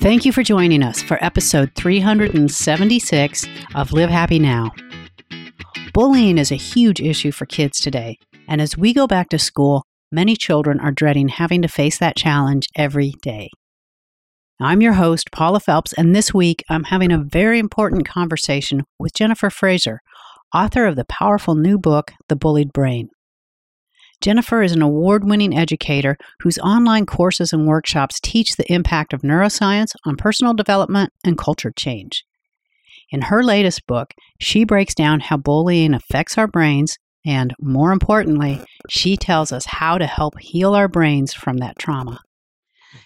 Thank you for joining us for episode 376 of Live Happy Now. Bullying is a huge issue for kids today, and as we go back to school, many children are dreading having to face that challenge every day. I'm your host, Paula Felps, and this week I'm having a very important conversation with Jennifer Fraser, author of the powerful new book, The Bullied Brain. Jennifer is an award winning educator whose online courses and workshops teach the impact of neuroscience on personal development and culture change. In her latest book, she breaks down how bullying affects our brains, and more importantly, she tells us how to help heal our brains from that trauma.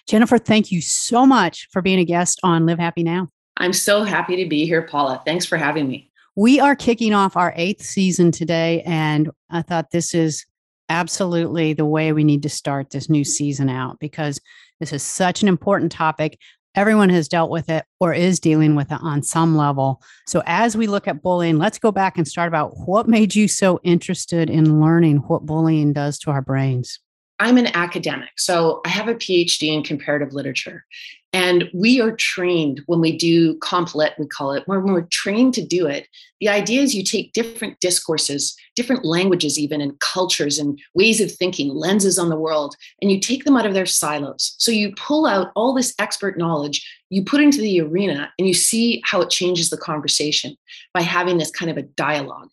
Jennifer, thank you so much for being a guest on Live Happy Now. I'm so happy to be here, Paula. Thanks for having me. We are kicking off our eighth season today, and I thought this is absolutely the way we need to start this new season out because this is such an important topic. Everyone has dealt with it or is dealing with it on some level. So, as we look at bullying, let's go back and start about what made you so interested in learning what bullying does to our brains. I'm an academic, so I have a PhD in comparative literature. And we are trained when we do comp lit, we call it, when we're trained to do it. The idea is you take different discourses, different languages, even, and cultures and ways of thinking, lenses on the world, and you take them out of their silos. So you pull out all this expert knowledge, you put into the arena, and you see how it changes the conversation by having this kind of a dialogue.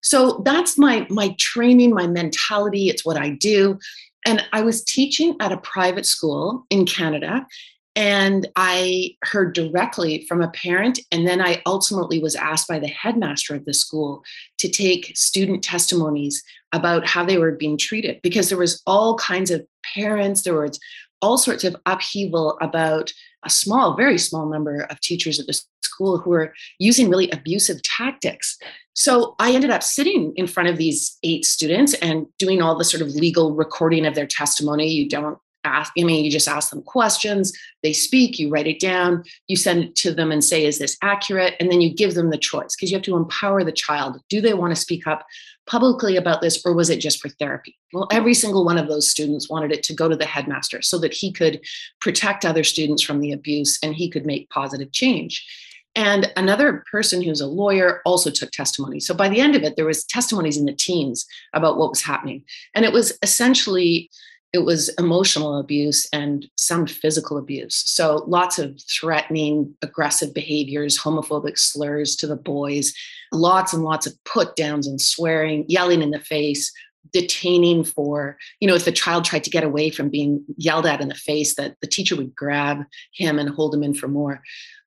So that's my my training, my mentality. It's what I do. And I was teaching at a private school in Canada. And I heard directly from a parent, and then I ultimately was asked by the headmaster of the school to take student testimonies about how they were being treated because there was all kinds of parents, there was all sorts of upheaval about a small, very small number of teachers at the school who were using really abusive tactics. So I ended up sitting in front of these eight students and doing all the sort of legal recording of their testimony. You don't ask, I mean, you just ask them questions, they speak, you write it down, you send it to them and say, is this accurate? And then you give them the choice because you have to empower the child. Do they want to speak up publicly about this or was it just for therapy? Well, every single one of those students wanted it to go to the headmaster so that he could protect other students from the abuse and he could make positive change. And another person who's a lawyer also took testimony. So by the end of it, there was testimonies in the teens about what was happening. And it was essentially it was emotional abuse and some physical abuse. So lots of threatening, aggressive behaviors, homophobic slurs to the boys, lots and lots of put downs and swearing, yelling in the face, detaining for, you know, if the child tried to get away from being yelled at in the face, that the teacher would grab him and hold him in for more.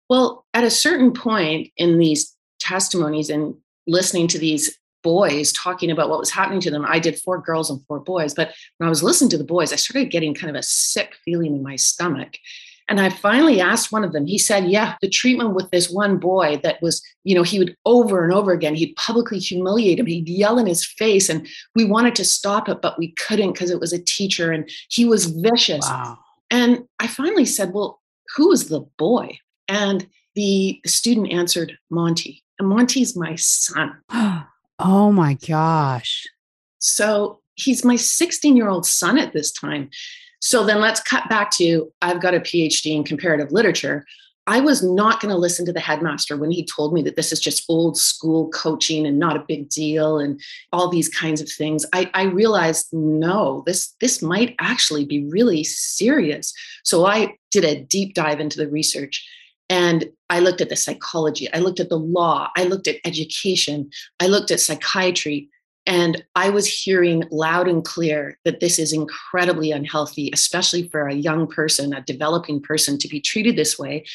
Well, at a certain point in these testimonies and listening to these boys talking about what was happening to them. I did four girls and four boys, but when I was listening to the boys, I started getting kind of a sick feeling in my stomach. And I finally asked one of them, he said, Yeah, the treatment with this one boy that was, you know, he would over and over again, he'd publicly humiliate him, he'd yell in his face. And we wanted to stop it, but we couldn't because it was a teacher and he was vicious. Wow. And I finally said, Well, who is the boy? And the student answered, Monty. And Monty's my son. Oh my gosh. So he's my 16 year old son at this time. So then let's cut back to I've got a PhD in comparative literature. I was not going to listen to the headmaster when he told me that this is just old school coaching and not a big deal and all these kinds of things. I, I realized no, this this might actually be really serious. So I did a deep dive into the research and I looked at the psychology, I looked at the law, I looked at education, I looked at psychiatry, and I was hearing loud and clear that this is incredibly unhealthy, especially for a young person, a developing person, to be treated this way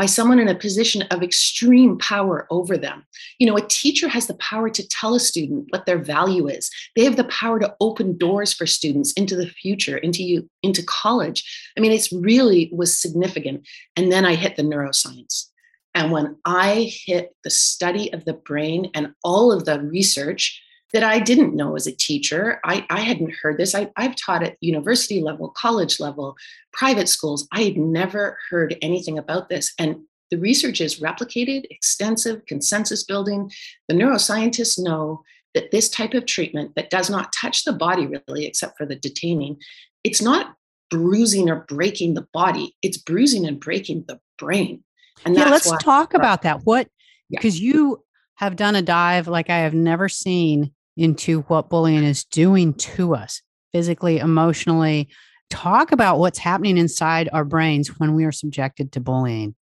by someone in a position of extreme power over them. You know, a teacher has the power to tell a student what their value is. They have the power to open doors for students into the future, into you, into college. I mean, it's really was significant. And then I hit the neuroscience. And when I hit the study of the brain and all of the research that I didn't know as a teacher. I, I hadn't heard this. I, I've taught at university level, college level, private schools. I had never heard anything about this. And the research is replicated, extensive, consensus building. The neuroscientists know that this type of treatment that does not touch the body really, except for the detaining, it's not bruising or breaking the body, it's bruising and breaking the brain. And yeah, let's talk about that. What, because yeah. you have done a dive like I have never seen into what bullying is doing to us physically, emotionally. Talk about what's happening inside our brains when we are subjected to bullying.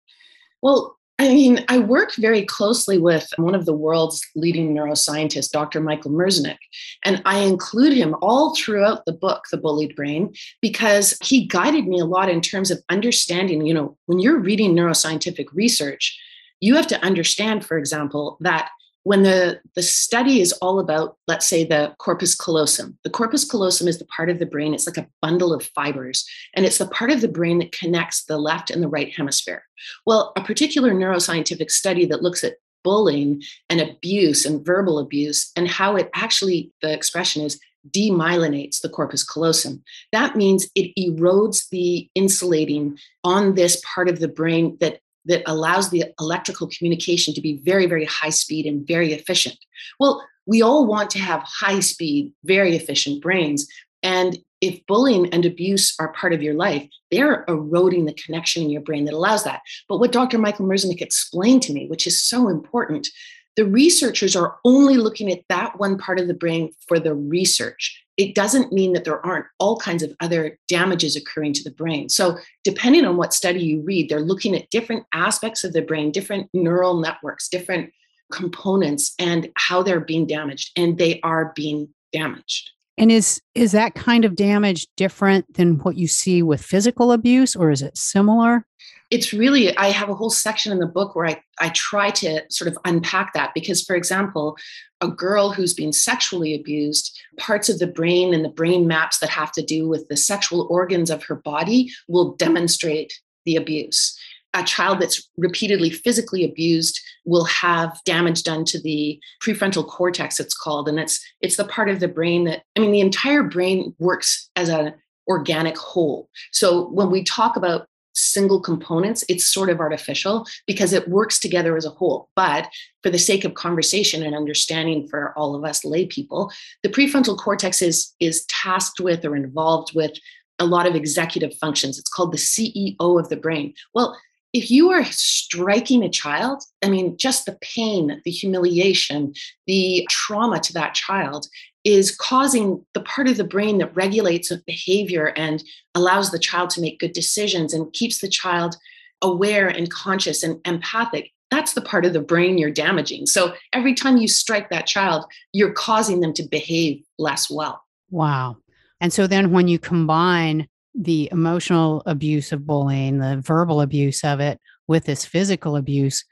Well, I mean, I work very closely with one of the world's leading neuroscientists, Dr. Michael Merzenich, and I include him all throughout the book, The Bullied Brain, because he guided me a lot in terms of understanding, you know, when you're reading neuroscientific research, you have to understand, for example, that when the, the study is all about, let's say, the corpus callosum, the corpus callosum is the part of the brain, it's like a bundle of fibers, and it's the part of the brain that connects the left and the right hemisphere. Well, a particular neuroscientific study that looks at bullying and abuse and verbal abuse and how it actually, the expression is, demyelinates the corpus callosum. That means it erodes the insulating on this part of the brain that that allows the electrical communication to be very, very high speed and very efficient. Well, we all want to have high speed, very efficient brains. And if bullying and abuse are part of your life, they're eroding the connection in your brain that allows that. But what Dr. Michael Merzenich explained to me, which is so important, the researchers are only looking at that one part of the brain for the research it doesn't mean that there aren't all kinds of other damages occurring to the brain. So, depending on what study you read, they're looking at different aspects of the brain, different neural networks, different components, and how they're being damaged. And they are being damaged. And is is that kind of damage different than what you see with physical abuse, or is it similar? It's really i have a whole section in the book where I, I try to sort of unpack that because for example a girl who's been sexually abused parts of the brain and the brain maps that have to do with the sexual organs of her body will demonstrate the abuse. A child that's repeatedly physically abused will have damage done to the prefrontal cortex it's called and it's it's the part of the brain that i mean the entire brain works as an organic whole. So when we talk about single components, it's sort of artificial because it works together as a whole. But for the sake of conversation and understanding for all of us lay people, the prefrontal cortex is, is tasked with or involved with a lot of executive functions. It's called the CEO of the brain. Well, if you are striking a child, I mean, just the pain, the humiliation, the trauma to that child is causing the part of the brain that regulates behavior and allows the child to make good decisions and keeps the child aware and conscious and empathic that's the part of the brain you're damaging. So every time you strike that child you're causing them to behave less well. Wow. And so then when you combine the emotional abuse of bullying the verbal abuse of it with this physical abuse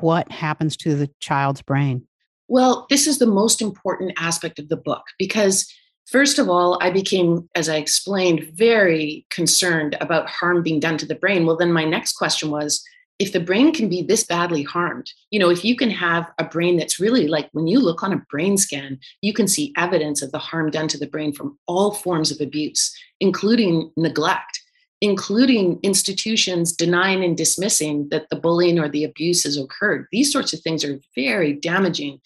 what happens to the child's brain well, this is the most important aspect of the book because, first of all, I became, as I explained, very concerned about harm being done to the brain. Well, then my next question was if the brain can be this badly harmed, you know, if you can have a brain that's really like when you look on a brain scan, you can see evidence of the harm done to the brain from all forms of abuse, including neglect including institutions denying and dismissing that the bullying or the abuse has occurred. These sorts of things are very damaging.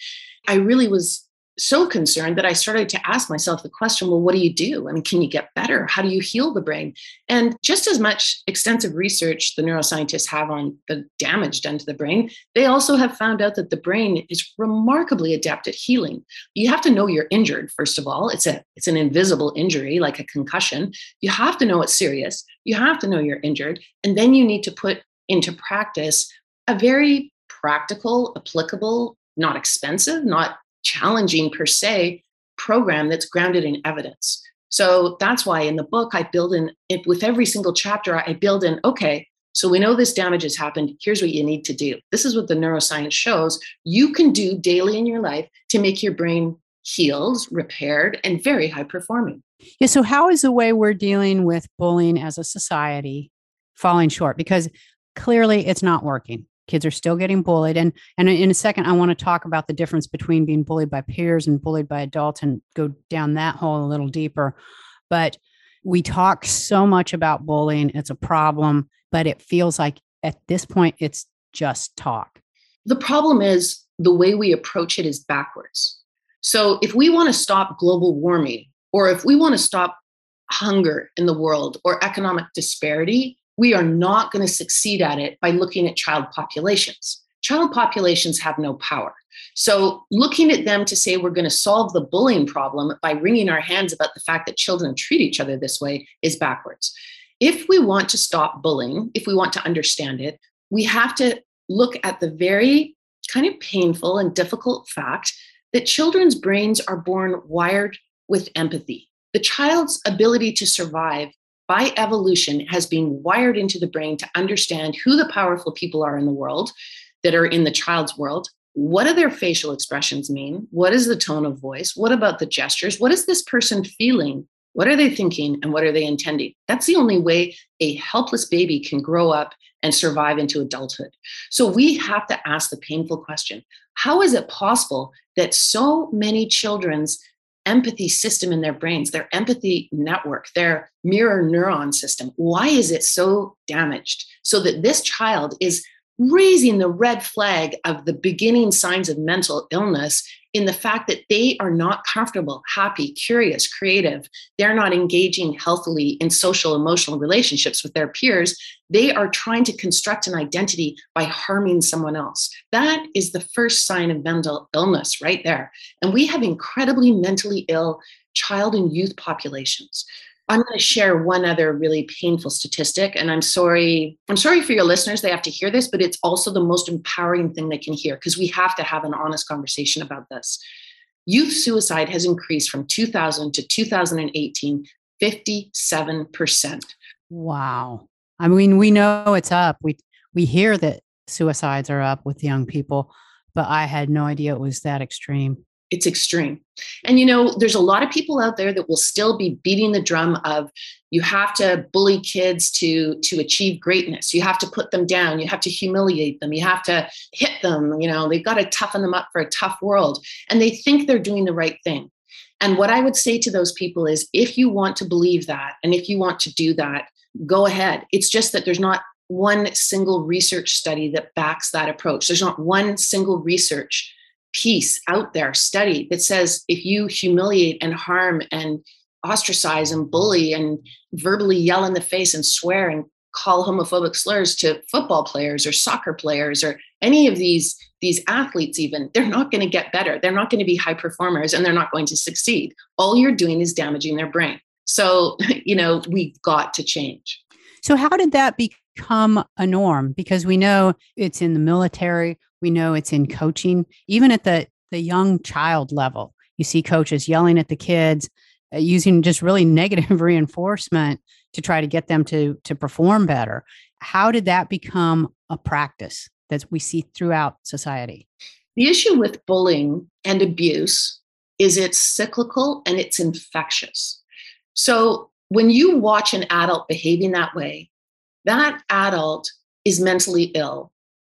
I really was so concerned that I started to ask myself the question well, what do you do? I mean, can you get better? How do you heal the brain? And just as much extensive research the neuroscientists have on the damage done to the brain, they also have found out that the brain is remarkably adept at healing. You have to know you're injured, first of all. It's a it's an invisible injury, like a concussion. You have to know it's serious. You have to know you're injured. And then you need to put into practice a very practical, applicable, not expensive, not challenging per se program that's grounded in evidence. So that's why in the book, I build in it with every single chapter, I build in, okay, so we know this damage has happened. Here's what you need to do. This is what the neuroscience shows you can do daily in your life to make your brain healed, repaired, and very high performing. Yeah. So, how is the way we're dealing with bullying as a society falling short? Because clearly it's not working kids are still getting bullied. And and in a second i want to talk about the difference between being bullied by peers and bullied by adults and go down that hole a little deeper. But we talk so much about bullying it's a problem but it feels like at this point it's just talk. The problem is the way we approach it is backwards. So if we want to stop global warming or if we want to stop hunger in the world or economic disparity, we are not going to succeed at it by looking at child populations. Child populations have no power. So, looking at them to say we're going to solve the bullying problem by wringing our hands about the fact that children treat each other this way is backwards. If we want to stop bullying, if we want to understand it, we have to look at the very kind of painful and difficult fact that children's brains are born wired with empathy. The child's ability to survive by evolution has been wired into the brain to understand who the powerful people are in the world that are in the child's world. What do their facial expressions mean? What is the tone of voice? What about the gestures? What is this person feeling? What are they thinking and what are they intending? That's the only way a helpless baby can grow up and survive into adulthood. So we have to ask the painful question how is it possible that so many children's empathy system in their brains, their empathy network, their mirror neuron system, why is it so damaged? So that this child is raising the red flag of the beginning signs of mental illness in the fact that they are not comfortable, happy, curious, creative. They're not engaging healthily in social, emotional relationships with their peers. They are trying to construct an identity by harming someone else. That is the first sign of mental illness right there. And we have incredibly mentally ill child and youth populations. I'm going to share one other really painful statistic, and I'm sorry. I'm sorry for your listeners; they have to hear this, but it's also the most empowering thing they can hear because we have to have an honest conversation about this. Youth suicide has increased from 2000 to 2018, 57 percent. Wow! I mean, we know it's up. We we hear that suicides are up with young people, but I had no idea it was that extreme it's extreme. And you know, there's a lot of people out there that will still be beating the drum of you have to bully kids to to achieve greatness. You have to put them down, you have to humiliate them, you have to hit them, you know, they've got to toughen them up for a tough world and they think they're doing the right thing. And what I would say to those people is if you want to believe that and if you want to do that, go ahead. It's just that there's not one single research study that backs that approach. There's not one single research piece out there, study that says if you humiliate and harm and ostracize and bully and verbally yell in the face and swear and call homophobic slurs to football players or soccer players or any of these these athletes even they're not going to get better. They're not going to be high performers and they're not going to succeed. All you're doing is damaging their brain. So you know we've got to change. So how did that become a norm because we know it's in the military we know it's in coaching, even at the, the young child level. You see coaches yelling at the kids, uh, using just really negative reinforcement to try to get them to, to perform better. How did that become a practice that we see throughout society? The issue with bullying and abuse is it's cyclical and it's infectious. So when you watch an adult behaving that way, that adult is mentally ill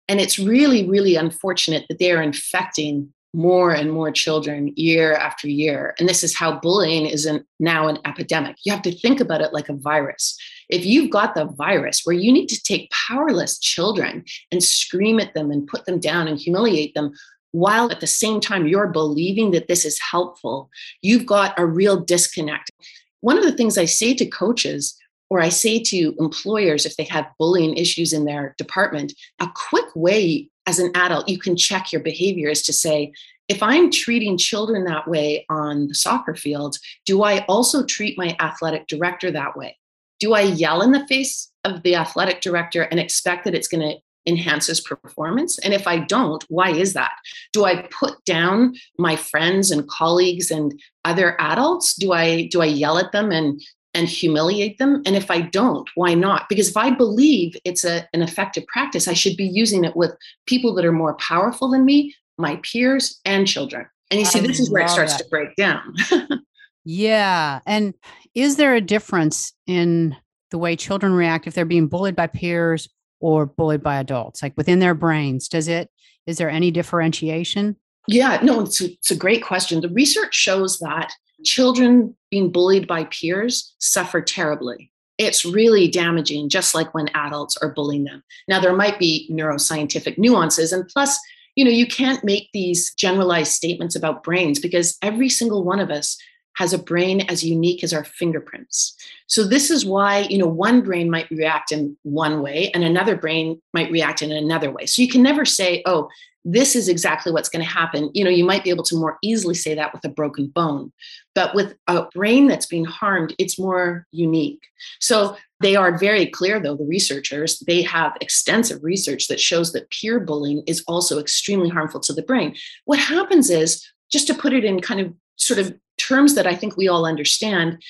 and it's really, really unfortunate that they are infecting more and more children year after year. And this is how bullying is now an epidemic. You have to think about it like a virus. If you've got the virus where you need to take powerless children and scream at them and put them down and humiliate them, while at the same time you're believing that this is helpful, you've got a real disconnect. One of the things I say to coaches or I say to employers if they have bullying issues in their department, a quick way as an adult you can check your behavior is to say, if I'm treating children that way on the soccer field, do I also treat my athletic director that way? Do I yell in the face of the athletic director and expect that it's going to enhance his performance? And if I don't, why is that? Do I put down my friends and colleagues and other adults? Do I do I yell at them and and humiliate them? And if I don't, why not? Because if I believe it's a, an effective practice, I should be using it with people that are more powerful than me, my peers, and children. And you see, I this is where it starts that. to break down. yeah. And is there a difference in the way children react if they're being bullied by peers or bullied by adults, like within their brains? Does it, is there any differentiation? Yeah, no, it's a, it's a great question. The research shows that children being bullied by peers suffer terribly. It's really damaging, just like when adults are bullying them. Now, there might be neuroscientific nuances, and plus, you know, you can't make these generalized statements about brains because every single one of us has a brain as unique as our fingerprints. So this is why, you know, one brain might react in one way and another brain might react in another way. So you can never say, oh, this is exactly what's going to happen. You know, you might be able to more easily say that with a broken bone, but with a brain that's being harmed, it's more unique. So they are very clear, though, the researchers, they have extensive research that shows that peer bullying is also extremely harmful to the brain. What happens is, just to put it in kind of sort of terms that I think we all understand,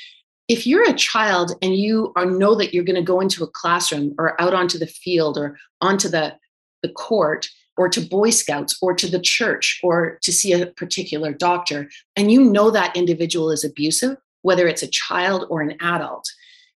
if you're a child and you are know that you're going to go into a classroom or out onto the field or onto the, the court or to Boy Scouts or to the church or to see a particular doctor, and you know that individual is abusive, whether it's a child or an adult,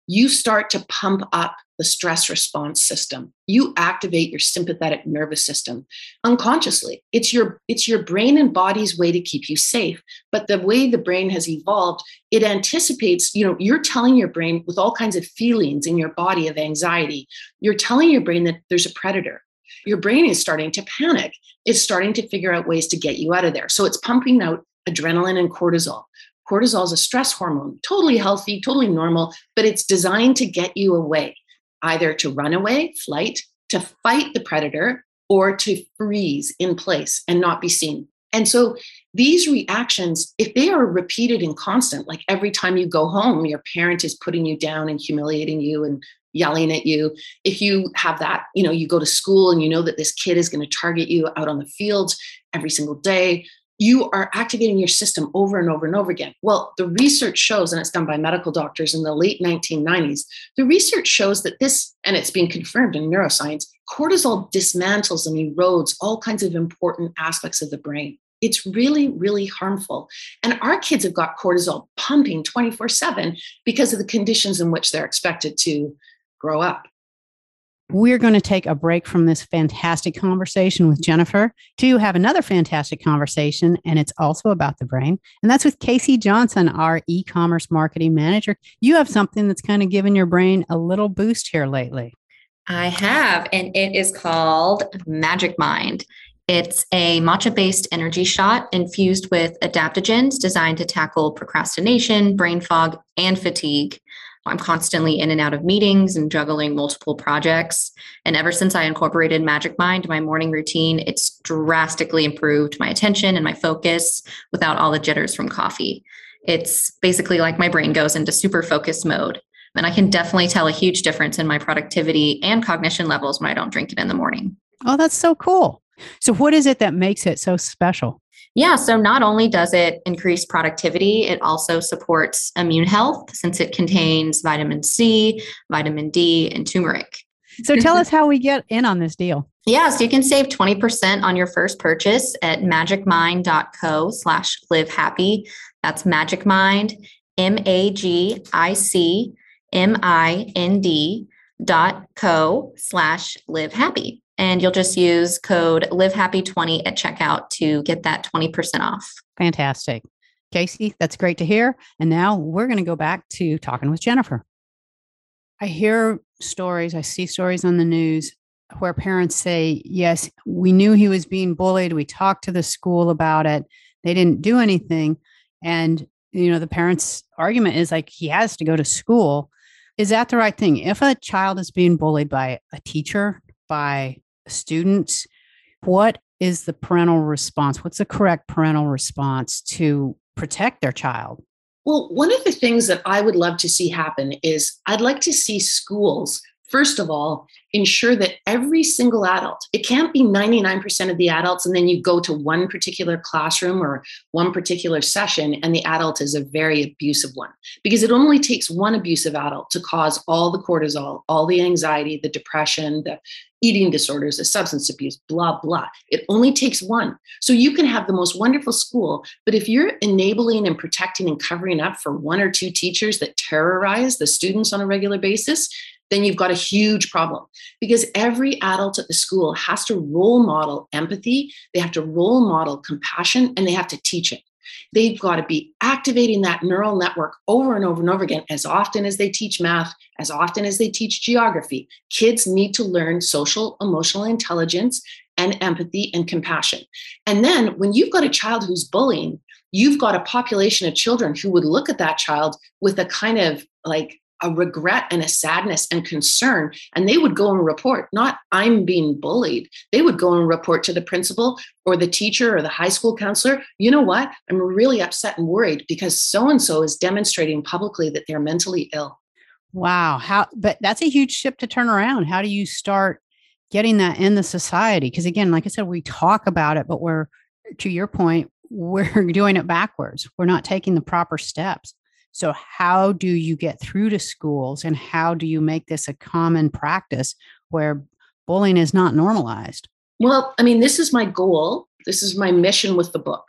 you start to pump up the stress response system you activate your sympathetic nervous system unconsciously it's your it's your brain and body's way to keep you safe but the way the brain has evolved it anticipates you know you're telling your brain with all kinds of feelings in your body of anxiety you're telling your brain that there's a predator your brain is starting to panic. It's starting to figure out ways to get you out of there. So it's pumping out adrenaline and cortisol. Cortisol is a stress hormone, totally healthy, totally normal, but it's designed to get you away, either to run away, flight, to fight the predator, or to freeze in place and not be seen. And so these reactions, if they are repeated and constant, like every time you go home, your parent is putting you down and humiliating you and yelling at you if you have that you know you go to school and you know that this kid is going to target you out on the fields every single day you are activating your system over and over and over again well the research shows and it's done by medical doctors in the late 1990s the research shows that this and it's being confirmed in neuroscience cortisol dismantles and erodes all kinds of important aspects of the brain it's really, really harmful. And our kids have got cortisol pumping 24 7 because of the conditions in which they're expected to grow up. We're going to take a break from this fantastic conversation with Jennifer to have another fantastic conversation, and it's also about the brain. And that's with Casey Johnson, our e commerce marketing manager. You have something that's kind of given your brain a little boost here lately. I have, and it is called Magic Mind. It's a matcha based energy shot infused with adaptogens designed to tackle procrastination, brain fog, and fatigue. I'm constantly in and out of meetings and juggling multiple projects. And ever since I incorporated Magic Mind, to my morning routine, it's drastically improved my attention and my focus without all the jitters from coffee. It's basically like my brain goes into super focus mode. And I can definitely tell a huge difference in my productivity and cognition levels when I don't drink it in the morning. Oh, that's so cool. So, what is it that makes it so special? Yeah, so not only does it increase productivity, it also supports immune health since it contains vitamin C, vitamin D, and turmeric. So tell us how we get in on this deal. Yeah, so you can save 20% on your first purchase at magicmind.co slash live happy. That's magicmind, M-A-G-I-C M-I-N-D dot co slash live happy and you'll just use code livehappy20 at checkout to get that 20% off. Fantastic. Casey, that's great to hear. And now we're going to go back to talking with Jennifer. I hear stories, I see stories on the news where parents say, Yes, we knew he was being bullied. We talked to the school about it. They didn't do anything. And, you know, the parents' argument is like, he has to go to school. Is that the right thing? If a child is being bullied by a teacher, by students, what is the parental response? What's the correct parental response to protect their child? Well, one of the things that I would love to see happen is I'd like to see schools, first of all, ensure that every single adult, it can't be 99% of the adults, and then you go to one particular classroom or one particular session, and the adult is a very abusive one. Because it only takes one abusive adult to cause all the cortisol, all the anxiety, the depression, the eating disorders, the substance abuse, blah, blah. It only takes one. So you can have the most wonderful school, but if you're enabling and protecting and covering up for one or two teachers that terrorize the students on a regular basis, then you've got a huge problem because every adult at the school has to role model empathy, they have to role model compassion, and they have to teach it. They've got to be activating that neural network over and over and over again as often as they teach math, as often as they teach geography. Kids need to learn social emotional intelligence and empathy and compassion. And then when you've got a child who's bullying, you've got a population of children who would look at that child with a kind of like a regret and a sadness and concern and they would go and report. Not i'm being bullied. They would go and report to the principal or the teacher or the high school counselor you know what? I'm really upset and worried because so and so is demonstrating publicly that they're mentally ill. Wow how but that's a huge ship to turn around. How do you start getting that in the society? Because again like i said we talk about it but we're to your point we're doing it backwards. We're not taking the proper steps so, how do you get through to schools and how do you make this a common practice where bullying is not normalized? Well, I mean, this is my goal. This is my mission with the book.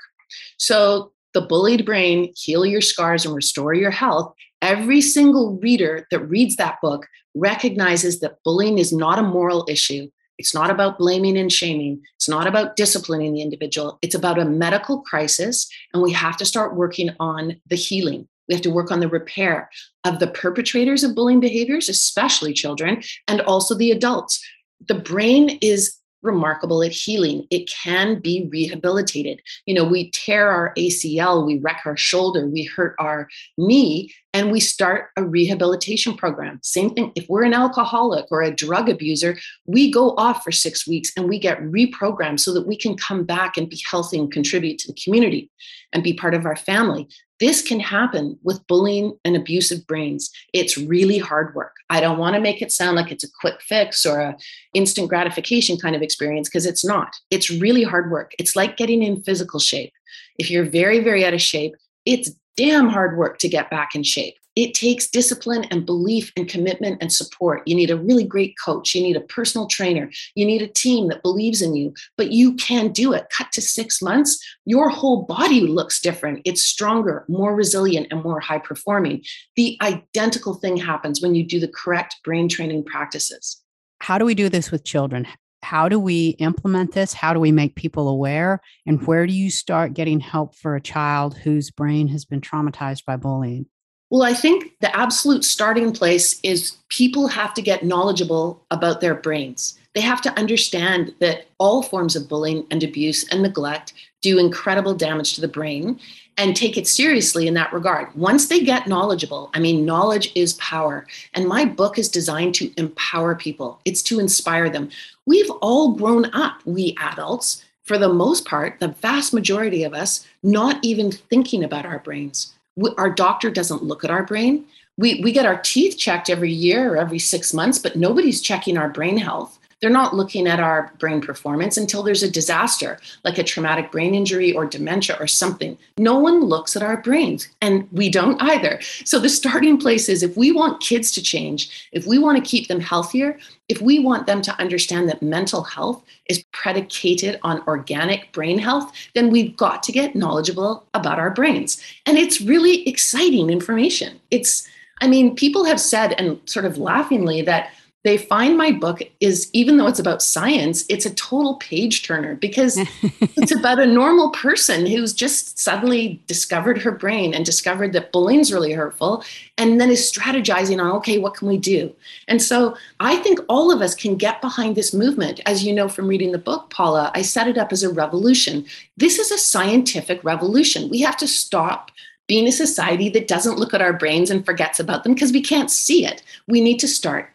So, The Bullied Brain Heal Your Scars and Restore Your Health. Every single reader that reads that book recognizes that bullying is not a moral issue. It's not about blaming and shaming. It's not about disciplining the individual. It's about a medical crisis, and we have to start working on the healing. We have to work on the repair of the perpetrators of bullying behaviors, especially children, and also the adults. The brain is remarkable at healing. It can be rehabilitated. You know, we tear our ACL, we wreck our shoulder, we hurt our knee, and we start a rehabilitation program. Same thing, if we're an alcoholic or a drug abuser, we go off for six weeks and we get reprogrammed so that we can come back and be healthy and contribute to the community and be part of our family. This can happen with bullying and abusive brains. It's really hard work. I don't want to make it sound like it's a quick fix or a instant gratification kind of experience because it's not. It's really hard work. It's like getting in physical shape. If you're very very out of shape, it's damn hard work to get back in shape. It takes discipline and belief and commitment and support. You need a really great coach. You need a personal trainer. You need a team that believes in you, but you can do it. Cut to six months, your whole body looks different. It's stronger, more resilient, and more high performing. The identical thing happens when you do the correct brain training practices. How do we do this with children? How do we implement this? How do we make people aware? And where do you start getting help for a child whose brain has been traumatized by bullying? Well, I think the absolute starting place is people have to get knowledgeable about their brains. They have to understand that all forms of bullying and abuse and neglect do incredible damage to the brain and take it seriously in that regard. Once they get knowledgeable, I mean, knowledge is power. And my book is designed to empower people, it's to inspire them. We've all grown up, we adults, for the most part, the vast majority of us, not even thinking about our brains we, our doctor doesn't look at our brain. We, we get our teeth checked every year or every six months, but nobody's checking our brain health. They're not looking at our brain performance until there's a disaster, like a traumatic brain injury or dementia or something. No one looks at our brains, and we don't either. So, the starting place is if we want kids to change, if we want to keep them healthier, if we want them to understand that mental health is predicated on organic brain health, then we've got to get knowledgeable about our brains. And it's really exciting information. It's, I mean, people have said, and sort of laughingly, that they find my book is even though it's about science it's a total page turner because it's about a normal person who's just suddenly discovered her brain and discovered that bullying's really hurtful and then is strategizing on okay what can we do? And so i think all of us can get behind this movement as you know from reading the book paula i set it up as a revolution. This is a scientific revolution. We have to stop being a society that doesn't look at our brains and forgets about them because we can't see it. We need to start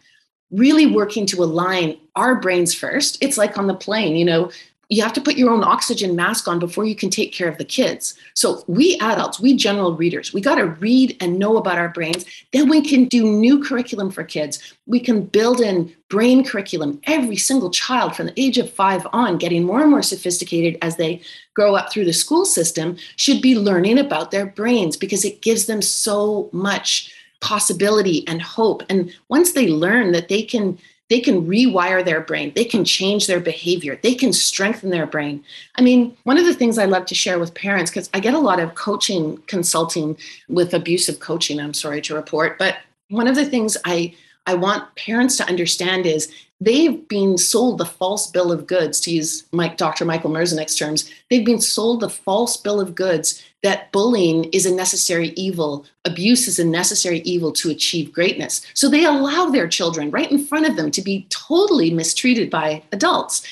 really working to align our brains first. It's like on the plane, you know, you have to put your own oxygen mask on before you can take care of the kids. So, we adults, we general readers, we got to read and know about our brains. Then we can do new curriculum for kids. We can build in brain curriculum. Every single child from the age of five on, getting more and more sophisticated as they grow up through the school system, should be learning about their brains because it gives them so much possibility and hope. And once they learn that they can they can rewire their brain they can change their behavior they can strengthen their brain. I mean one of the things i love to share with parents because i get a lot of coaching consulting with abusive coaching i'm sorry to report but one of the things i i want parents to understand is they've been sold the false bill of goods to use Mike, dr michael merzenich's terms they've been sold the false bill of goods that bullying is a necessary evil, abuse is a necessary evil to achieve greatness. So they allow their children right in front of them to be totally mistreated by adults.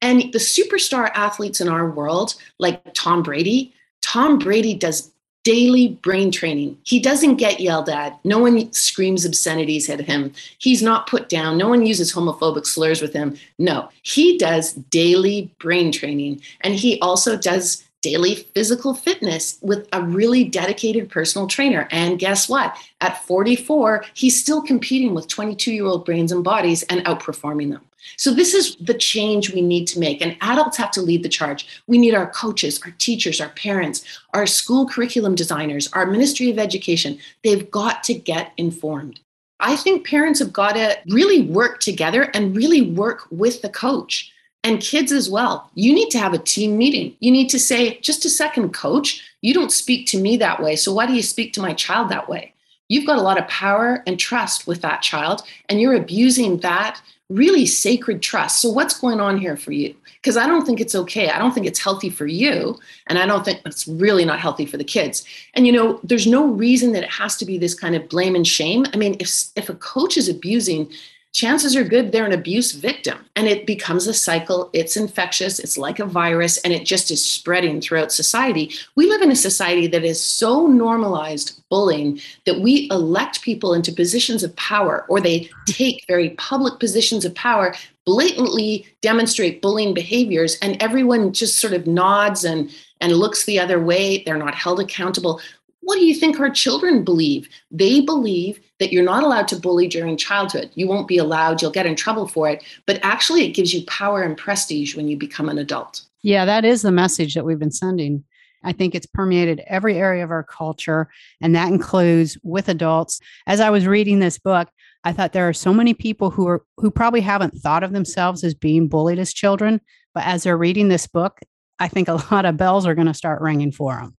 And the superstar athletes in our world, like Tom Brady, Tom Brady does daily brain training. He doesn't get yelled at. No one screams obscenities at him. He's not put down. No one uses homophobic slurs with him. No, he does daily brain training. And he also does daily physical fitness with a really dedicated personal trainer. And guess what? At 44, he's still competing with 22 year old brains and bodies and outperforming them. So, this is the change we need to make. And adults have to lead the charge. We need our coaches, our teachers, our parents, our school curriculum designers, our Ministry of Education. They've got to get informed. I think parents have got to really work together and really work with the coach and kids as well. You need to have a team meeting. You need to say, just a second, coach, you don't speak to me that way. So why do you speak to my child that way? You've got a lot of power and trust with that child, and you're abusing that really sacred trust. So, what's going on here for you? Because I don't think it's okay. I don't think it's healthy for you. And I don't think it's really not healthy for the kids. And, you know, there's no reason that it has to be this kind of blame and shame. I mean, if, if a coach is abusing, chances are good they're an abuse victim and it becomes a cycle. It's infectious, it's like a virus, and it just is spreading throughout society. We live in a society that is so normalized bullying that we elect people into positions of power or they take very public positions of power blatantly demonstrate bullying behaviors and everyone just sort of nods and and looks the other way they're not held accountable what do you think our children believe? They believe that you're not allowed to bully during childhood. You won't be allowed, you'll get in trouble for it. But actually, it gives you power and prestige when you become an adult. Yeah, that is the message that we've been sending. I think it's permeated every area of our culture, and that includes with adults. As I was reading this book, I thought there are so many people who are who probably haven't thought of themselves as being bullied as children, but as they're reading this book, I think a lot of bells are going to start ringing for them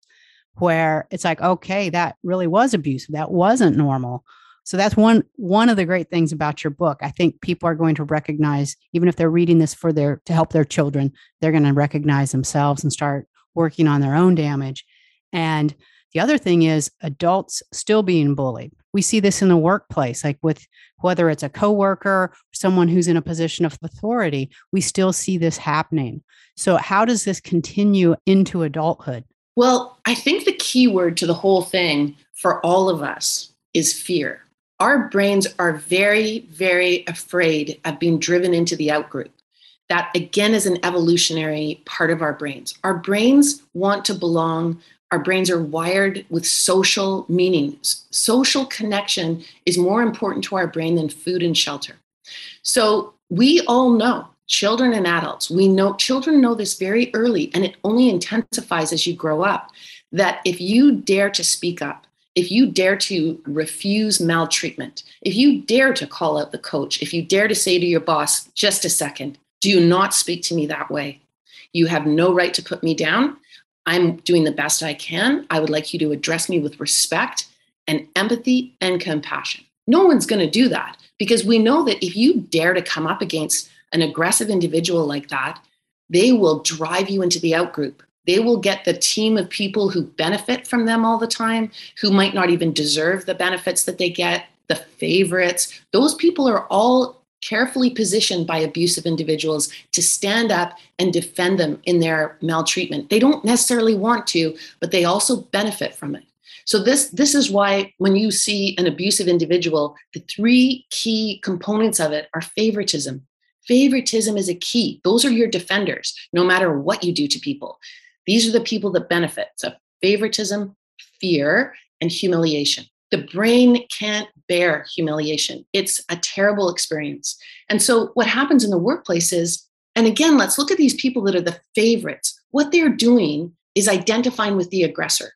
where it's like okay that really was abusive that wasn't normal so that's one one of the great things about your book. I think people are going to recognize even if they're reading this for their to help their children they're going to recognize themselves and start working on their own damage. And the other thing is adults still being bullied. We see this in the workplace like with whether it's a coworker someone who's in a position of authority we still see this happening. So how does this continue into adulthood? Well, I think the key word to the whole thing for all of us is fear. Our brains are very, very afraid of being driven into the outgroup. That again is an evolutionary part of our brains. Our brains want to belong. Our brains are wired with social meanings. Social connection is more important to our brain than food and shelter. So we all know children and adults we know children know this very early and it only intensifies as you grow up that if you dare to speak up if you dare to refuse maltreatment if you dare to call out the coach if you dare to say to your boss just a second do not speak to me that way. You have no right to put me down. I'm doing the best i can. I would like you to address me with respect and empathy and compassion. No one's going to do that because we know that if you dare to come up against an aggressive individual like that, they will drive you into the outgroup. They will get the team of people who benefit from them all the time, who might not even deserve the benefits that they get, the favorites. Those people are all carefully positioned by abusive individuals to stand up and defend them in their maltreatment. They don't necessarily want to, but they also benefit from it. So this this is why when you see an abusive individual, the three key components of it are favoritism, Favoritism is a key. Those are your defenders, no matter what you do to people. These are the people that benefit. So, favoritism, fear, and humiliation. The brain can't bear humiliation. It's a terrible experience. And so, what happens in the workplace is, and again, let's look at these people that are the favorites. What they're doing is identifying with the aggressor.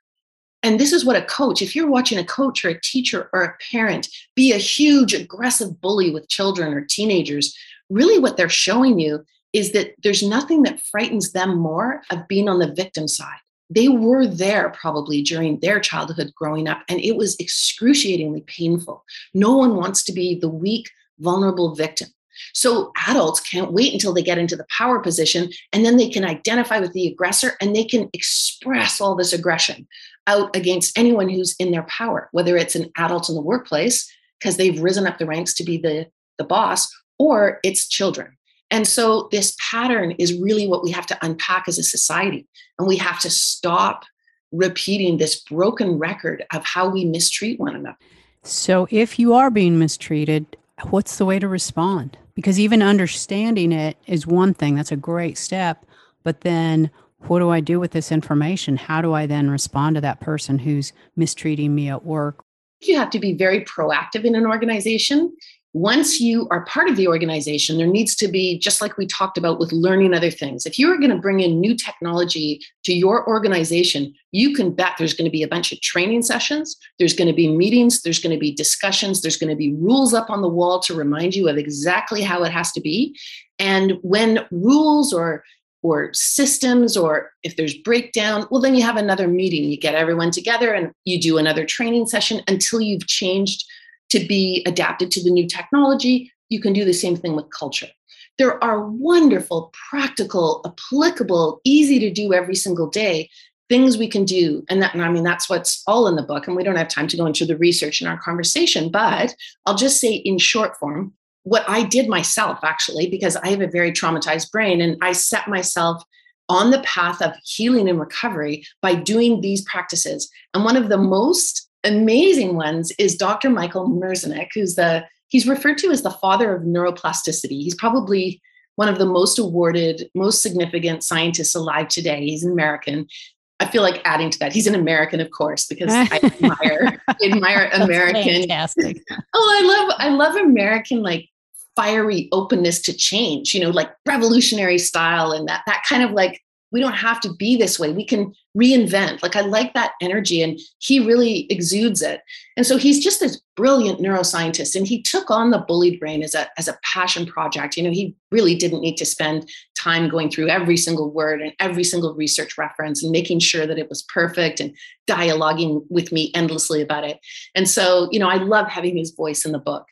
And this is what a coach, if you're watching a coach or a teacher or a parent be a huge aggressive bully with children or teenagers, really what they're showing you is that there's nothing that frightens them more of being on the victim side. They were there probably during their childhood growing up, and it was excruciatingly painful. No one wants to be the weak, vulnerable victim. So adults can't wait until they get into the power position and then they can identify with the aggressor and they can express all this aggression out against anyone who's in their power, whether it's an adult in the workplace because they've risen up the ranks to be the, the boss, or it's children. And so this pattern is really what we have to unpack as a society. And we have to stop repeating this broken record of how we mistreat one another. So, if you are being mistreated, what's the way to respond? Because even understanding it is one thing, that's a great step. But then, what do I do with this information? How do I then respond to that person who's mistreating me at work? You have to be very proactive in an organization once you are part of the organization, there needs to be, just like we talked about with learning other things. If you're going to bring in new technology to your organization, you can bet there's going to be a bunch of training sessions, there's going to be meetings, there's going to be discussions, there's going to be rules up on the wall to remind you of exactly how it has to be. And when rules or or systems or if there's breakdown well then you have another meeting you get everyone together and you do another training session until you've changed to be adapted to the new technology. You can do the same thing with culture. There are wonderful, practical, applicable, easy to do every single day things we can do. And that, and I mean, that's what's all in the book. And we don't have time to go into the research in our conversation, but I'll just say in short form, what I did myself actually, because I have a very traumatized brain and I set myself on the path of healing and recovery by doing these practices. And one of the most amazing ones is Dr. Michael Merzenich, who's the he's referred to as the father of neuroplasticity. He's probably one of the most awarded, most significant scientists alive today. He's an American. I feel like adding to that. He's an American, of course, because I admire admire American. Fantastic. Oh, I love I love American like fiery openness to change. You know, like revolutionary style and that that kind of like we don't have to be this way. We can reinvent. Like I like that energy and he really exudes it. And so he's just this brilliant neuroscientist and he took on the bullied brain as a as a passion project. You know, he really didn't need to spend time going through every single word and every single research reference and making sure that it was perfect and dialoguing with me endlessly about it. And so, you know, I love having his voice in the book.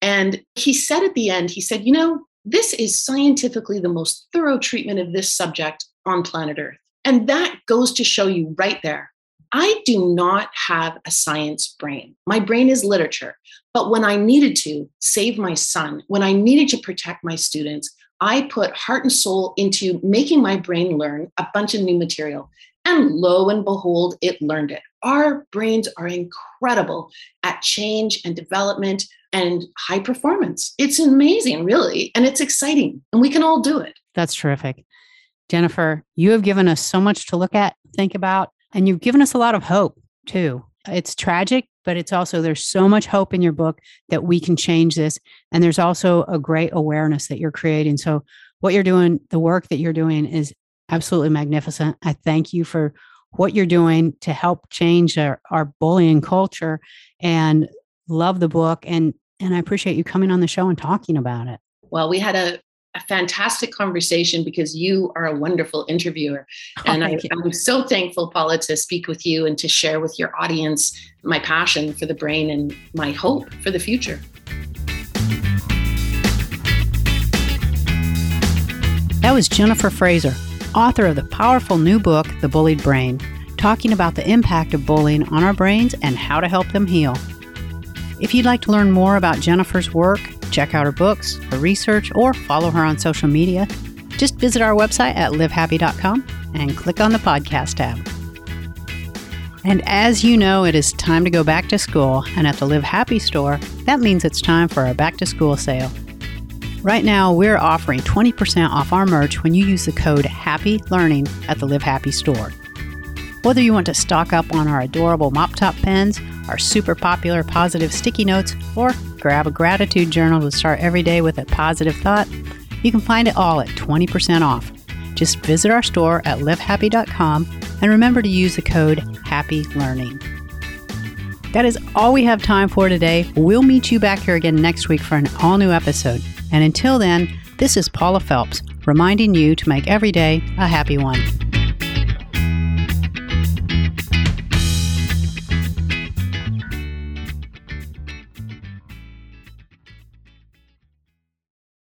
And he said at the end, he said, you know, this is scientifically the most thorough treatment of this subject on planet Earth. And that goes to show you right there. I do not have a science brain. My brain is literature. But when I needed to save my son, when I needed to protect my students, I put heart and soul into making my brain learn a bunch of new material. And lo and behold, it learned it. Our brains are incredible at change and development and high performance. It's amazing, really. And it's exciting. And we can all do it. That's terrific. Jennifer, you have given us so much to look at, think about, and you've given us a lot of hope too. It's tragic, but it's also there's so much hope in your book that we can change this. And there's also a great awareness that you're creating. So, what you're doing, the work that you're doing is absolutely magnificent. I thank you for what you're doing to help change our, our bullying culture and love the book. And, and I appreciate you coming on the show and talking about it. Well, we had a a fantastic conversation because you are a wonderful interviewer. Oh, and I, am so thankful, Paula, to speak with you and to share with your audience my passion for the brain and my hope for the future. That was Jennifer Fraser, author of the powerful new book, The Bullied Brain, talking about the impact of bullying on our brains and how to help them heal. If you'd like to learn more about Jennifer's work, check out her books, her research, or follow her on social media, just visit our website at livehappy.com and click on the podcast tab. And as you know, it is time to go back to school, and at the Live Happy store, that means it's time for our back to school sale. Right now, we're offering 20% off our merch when you use the code Happy Learning at the Live Happy store. Whether you want to stock up on our adorable mop top pens, our super popular positive sticky notes, or grab a gratitude journal to start every day with a positive thought, you can find it all at 20% off. Just visit our store at livehappy.com and remember to use the code Happy Learning. That is all we have time for today. We'll meet you back here again next week for an all new episode. And until then, this is Paula Felps reminding you to make every day a happy one.